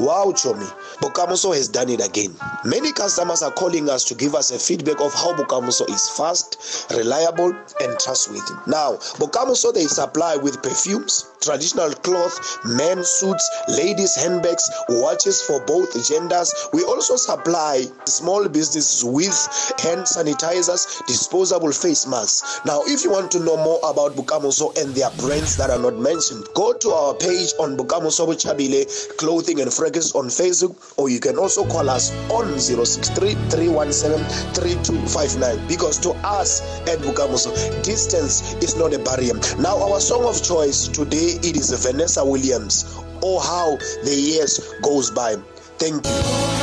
Wow, Chomi, Bokamoso has done it again. Many customers are calling us to give us a feedback of how Bokamoso is fast, reliable, and trustworthy. Now, Bokamoso they supply with perfumes, traditional cloth, men suits, ladies handbags, watches for both genders. We also supply small businesses with hand sanitizers, disposable face masks. Now, if you want to know more about Bokamoso and their brands that are not mentioned, go to our page on Bokamoso Botjhabile Clothing and Fragrance on Facebook, or you can also call us on 063 317 3259 because to us at Bokamoso, distance is not a barrier. Now, our song of choice today it is Vanessa Williams. Oh, how the years goes by. Thank you.